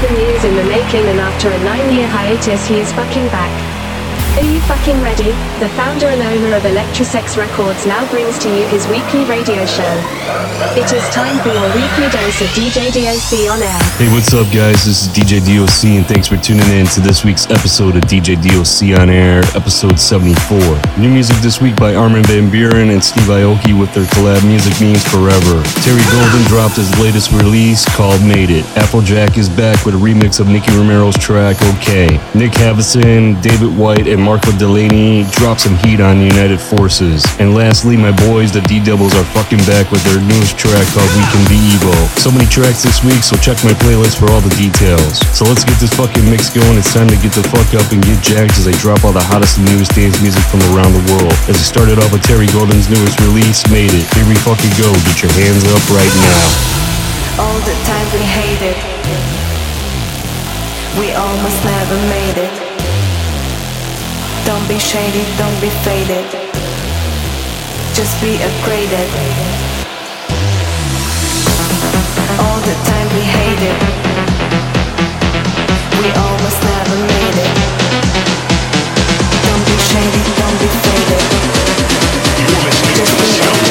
seven years in the making and after a nine-year hiatus he is fucking back. Are you fucking ready? The founder and owner of Electrosex Records now brings to you his weekly radio show. It is time for your weekly dose of DJ DOC on air. Hey, what's up, guys? This is DJ DOC, and thanks for tuning in to this week's episode of DJ DOC on air, episode 74. New music this week by Armin van Buuren and Steve Aoki with their collab Music Means Forever. Terry Golden dropped his latest release called Made It. Afrojack is back with a remix of Nicky Romero's track OK. Nick Havison, David White, and Marco Delaney drop some heat on United Forces. And lastly, my boys, the D-Doubles, are fucking back with their newest track called We Can Be Evil. So many tracks this week, so check my playlist for all the details. So let's get this fucking mix going. It's time to get the fuck up and get jacked as I drop all the hottest and newest dance music from around the world. As I started off with Terry Golden's newest release, Made It. Here we fucking go. Get your hands up right now. All the time we hated, we almost never made it. Don't be shady, don't be faded. Just be upgraded. All the time we hated. We almost never made it. Don't be shady, don't be faded. Just be upgraded.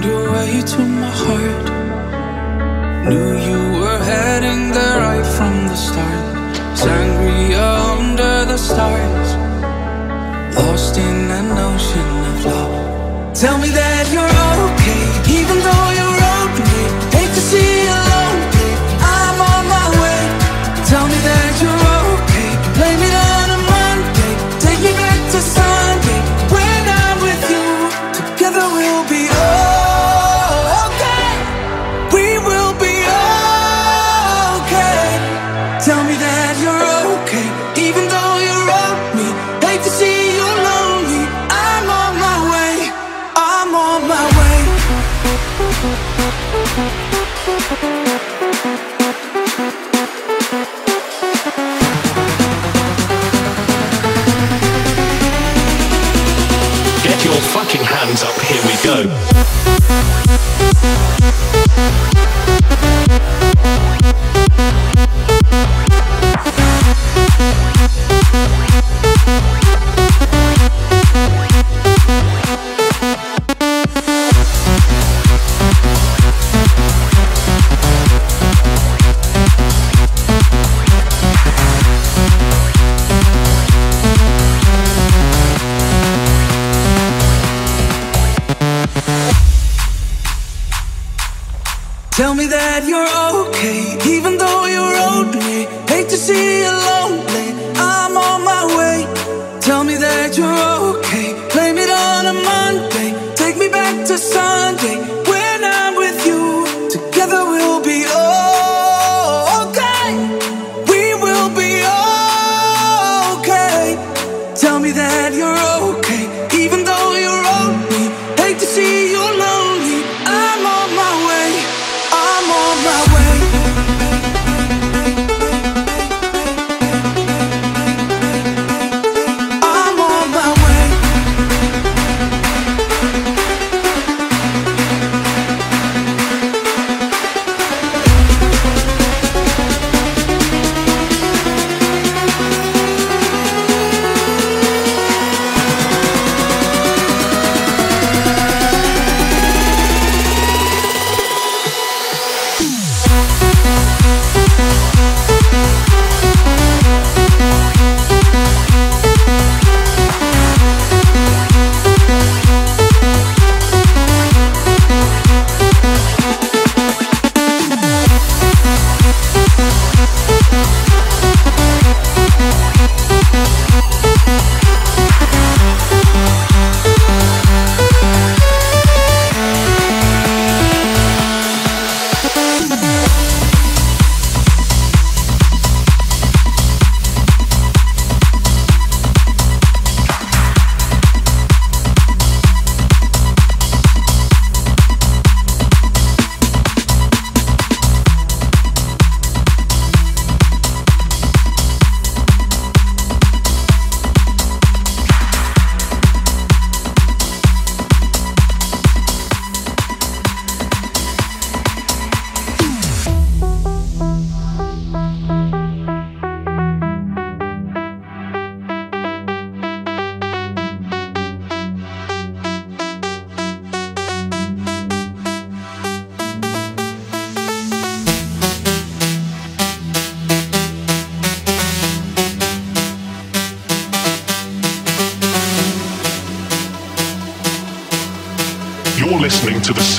found your way to my heart. Knew you were heading there right from the start. Sangria under the stars, lost in an ocean of love. Tell me that you're over.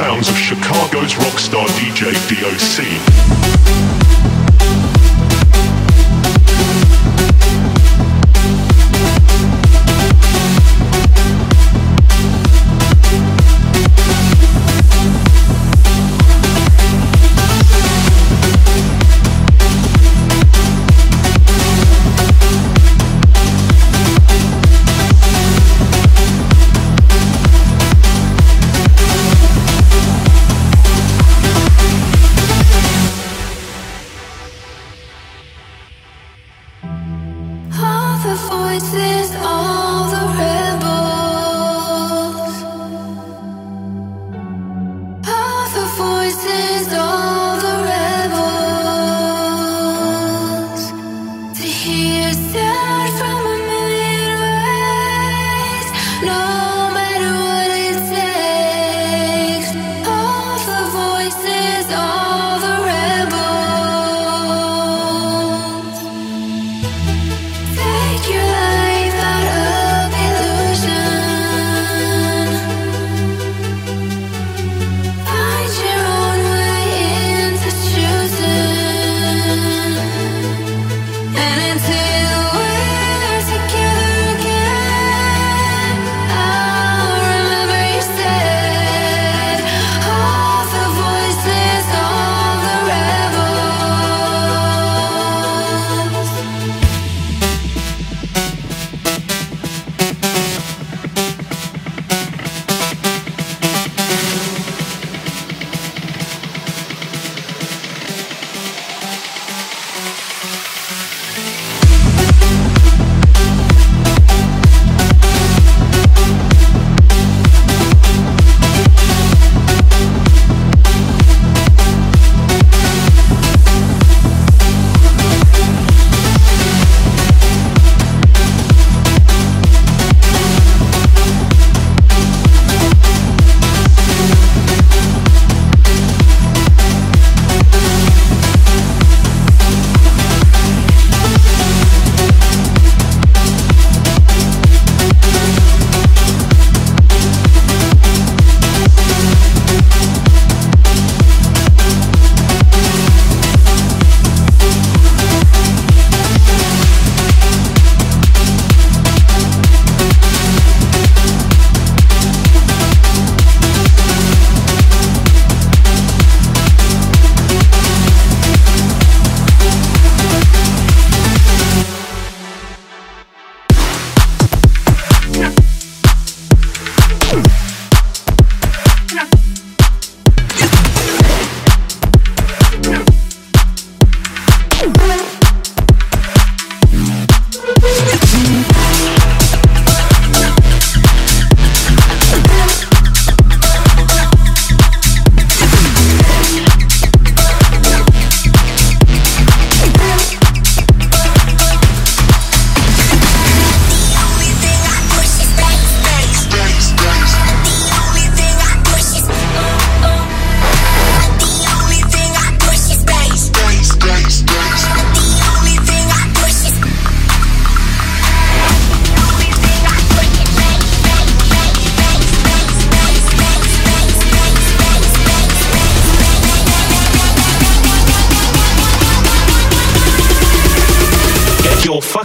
sounds of Chicago's rockstar DJ DOC.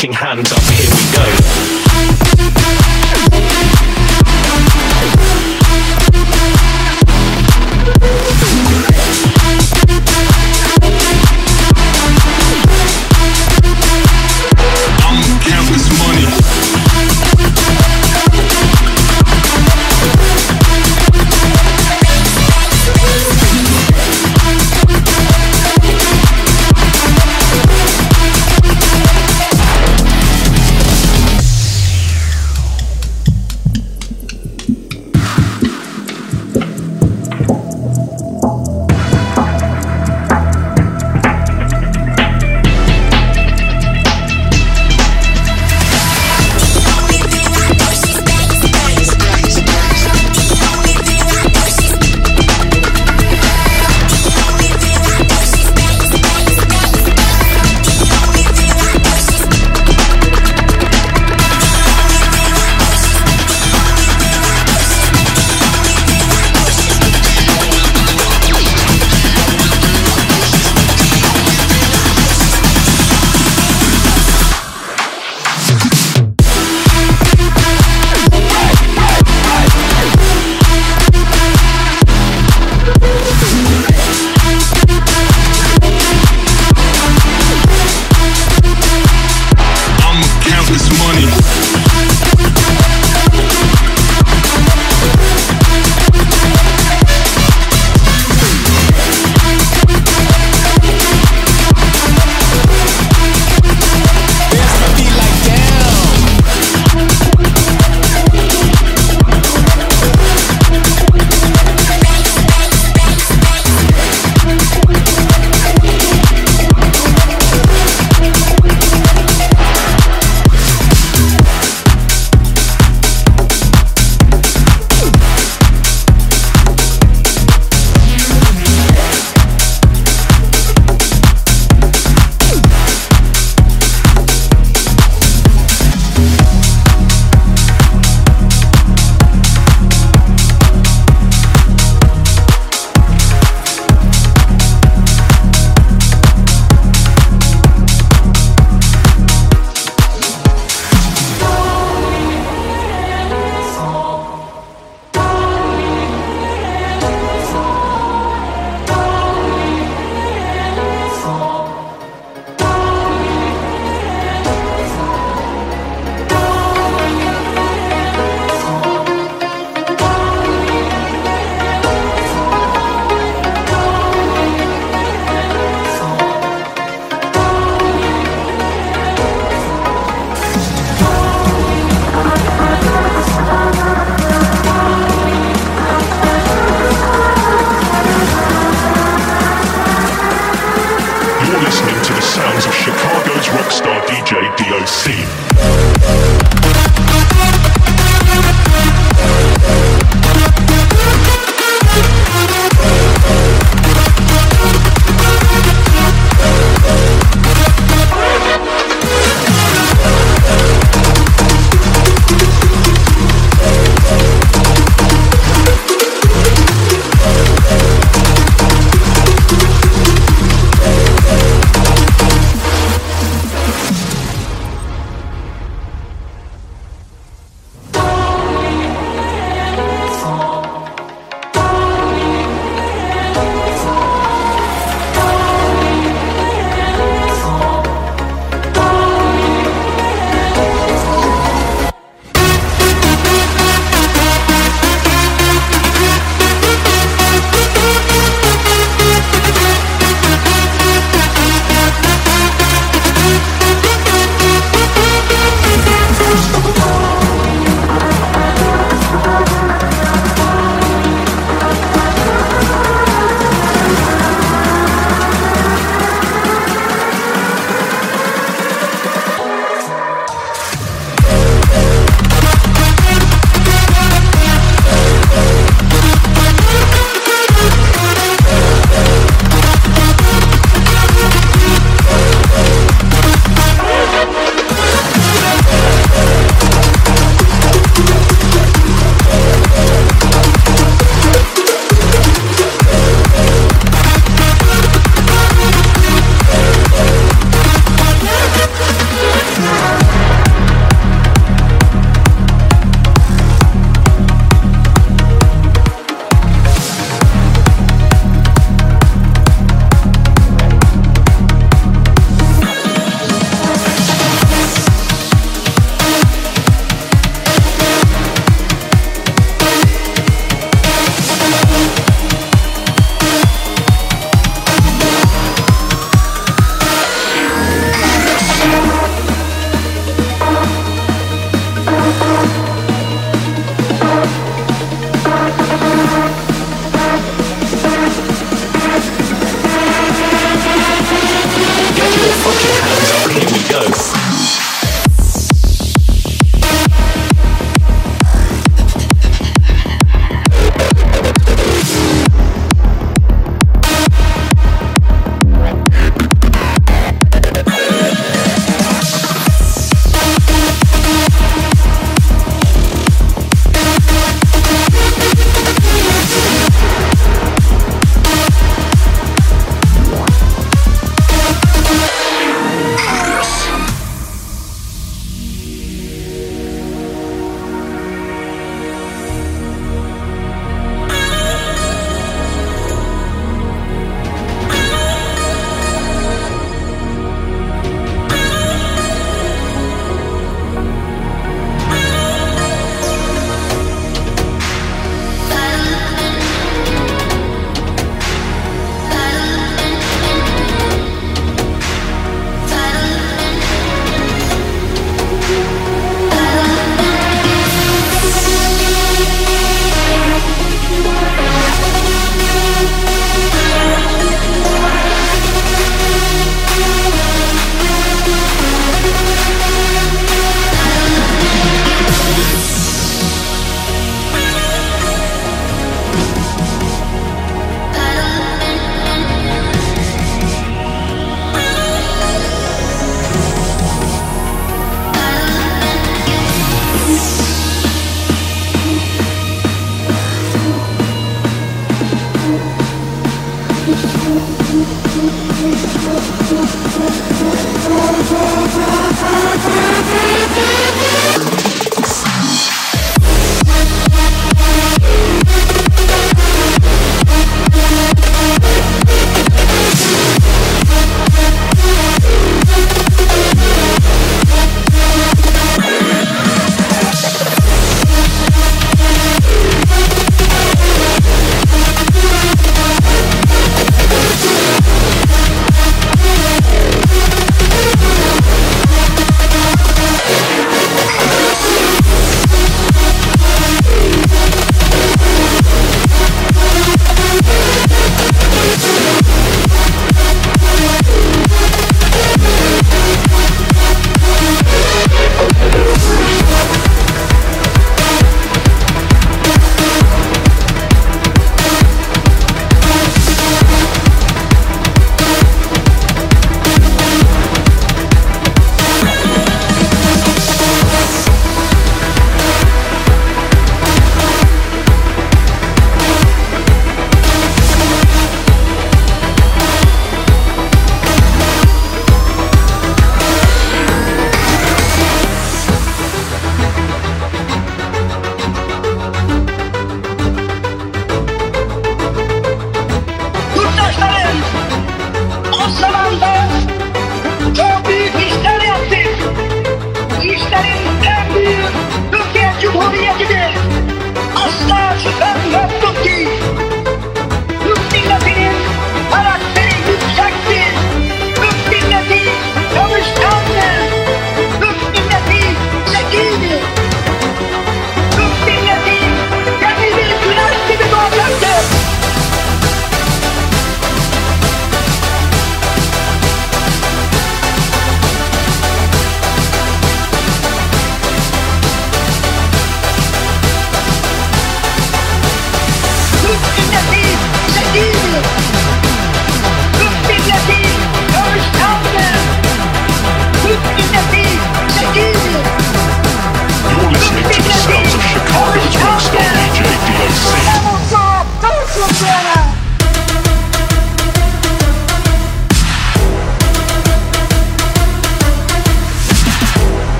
Fucking hands up.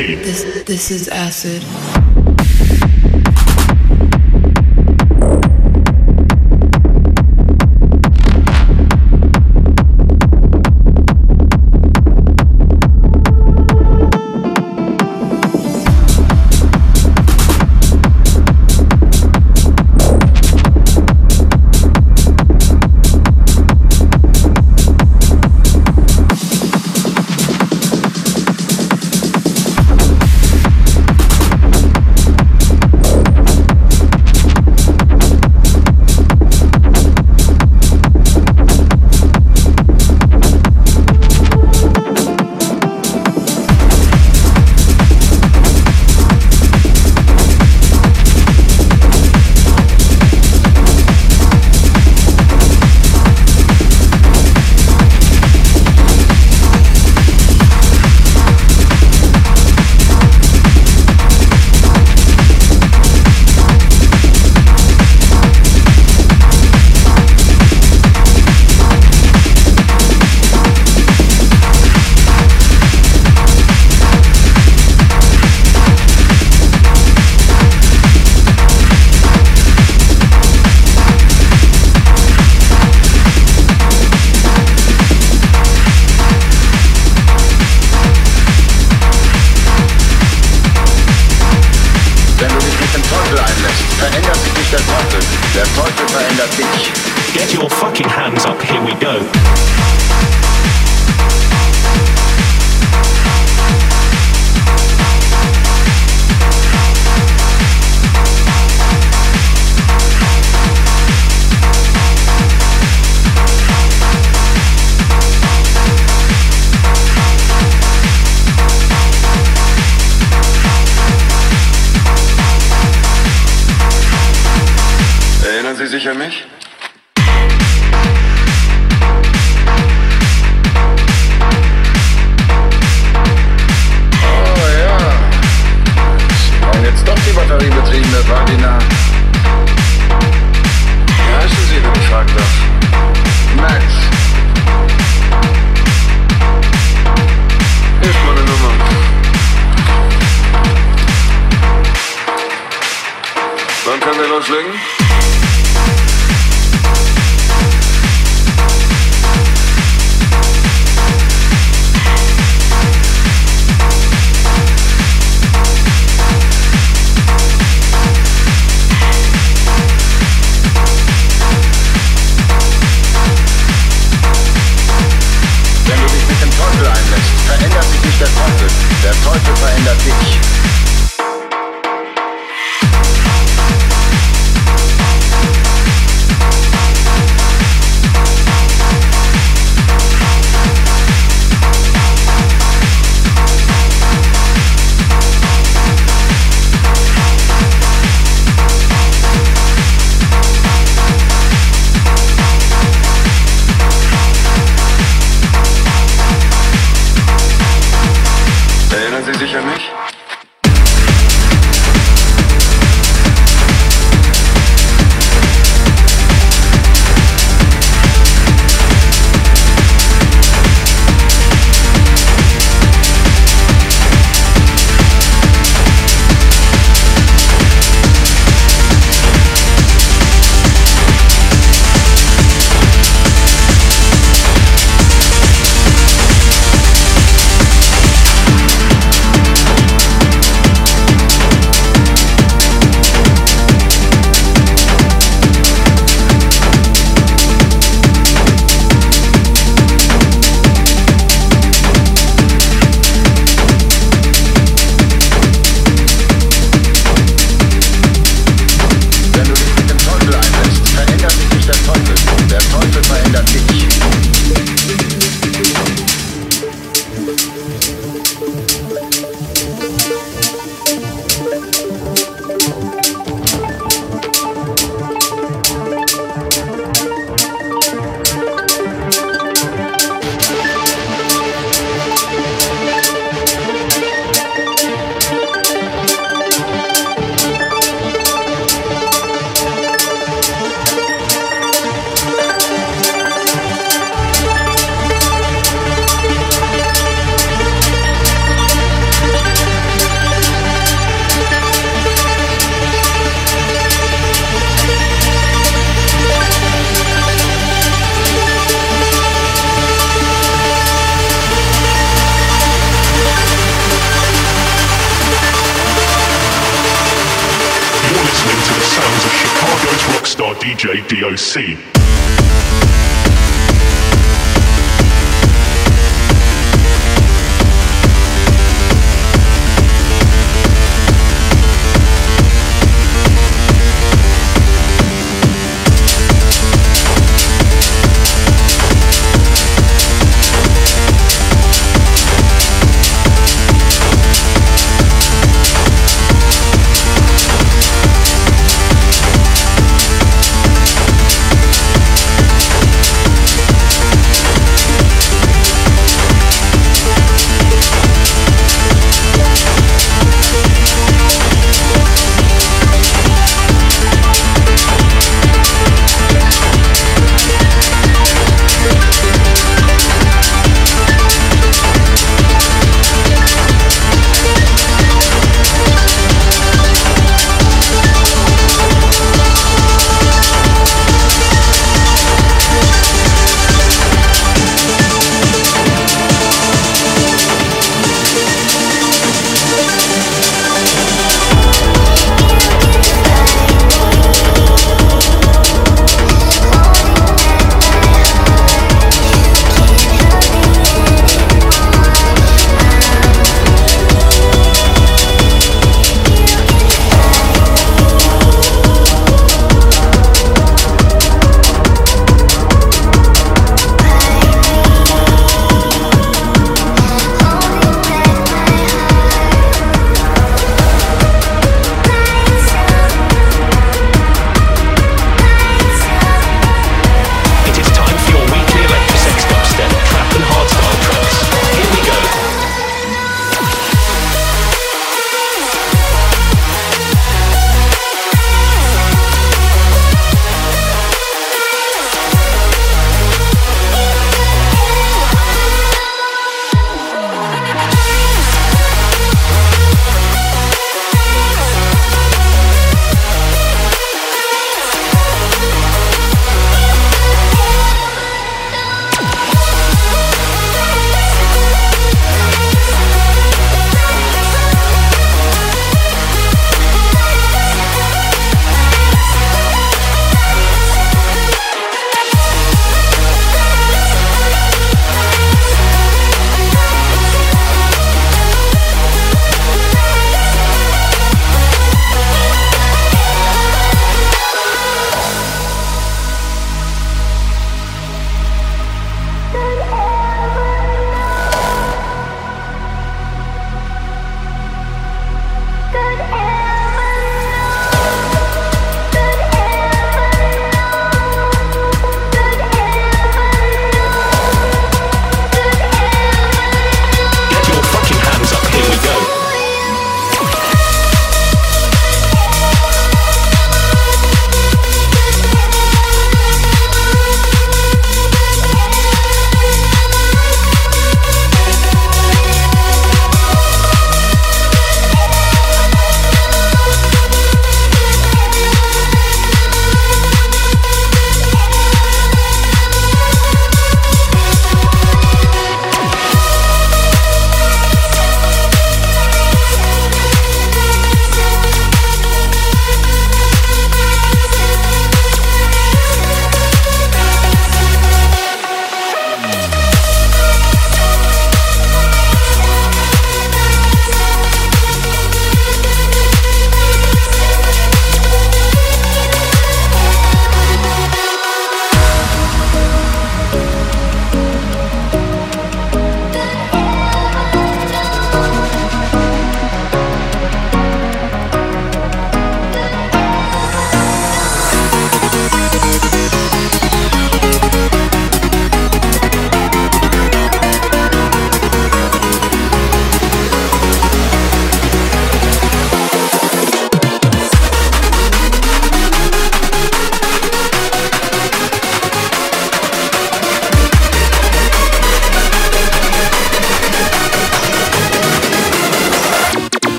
This is acid. DOC.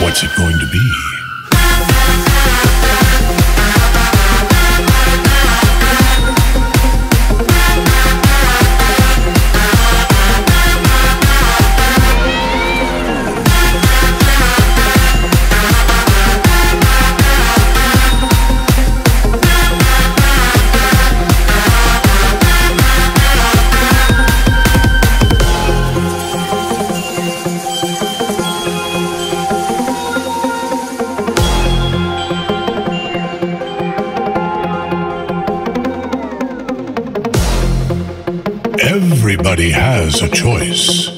What's it going to be? Everybody has a choice.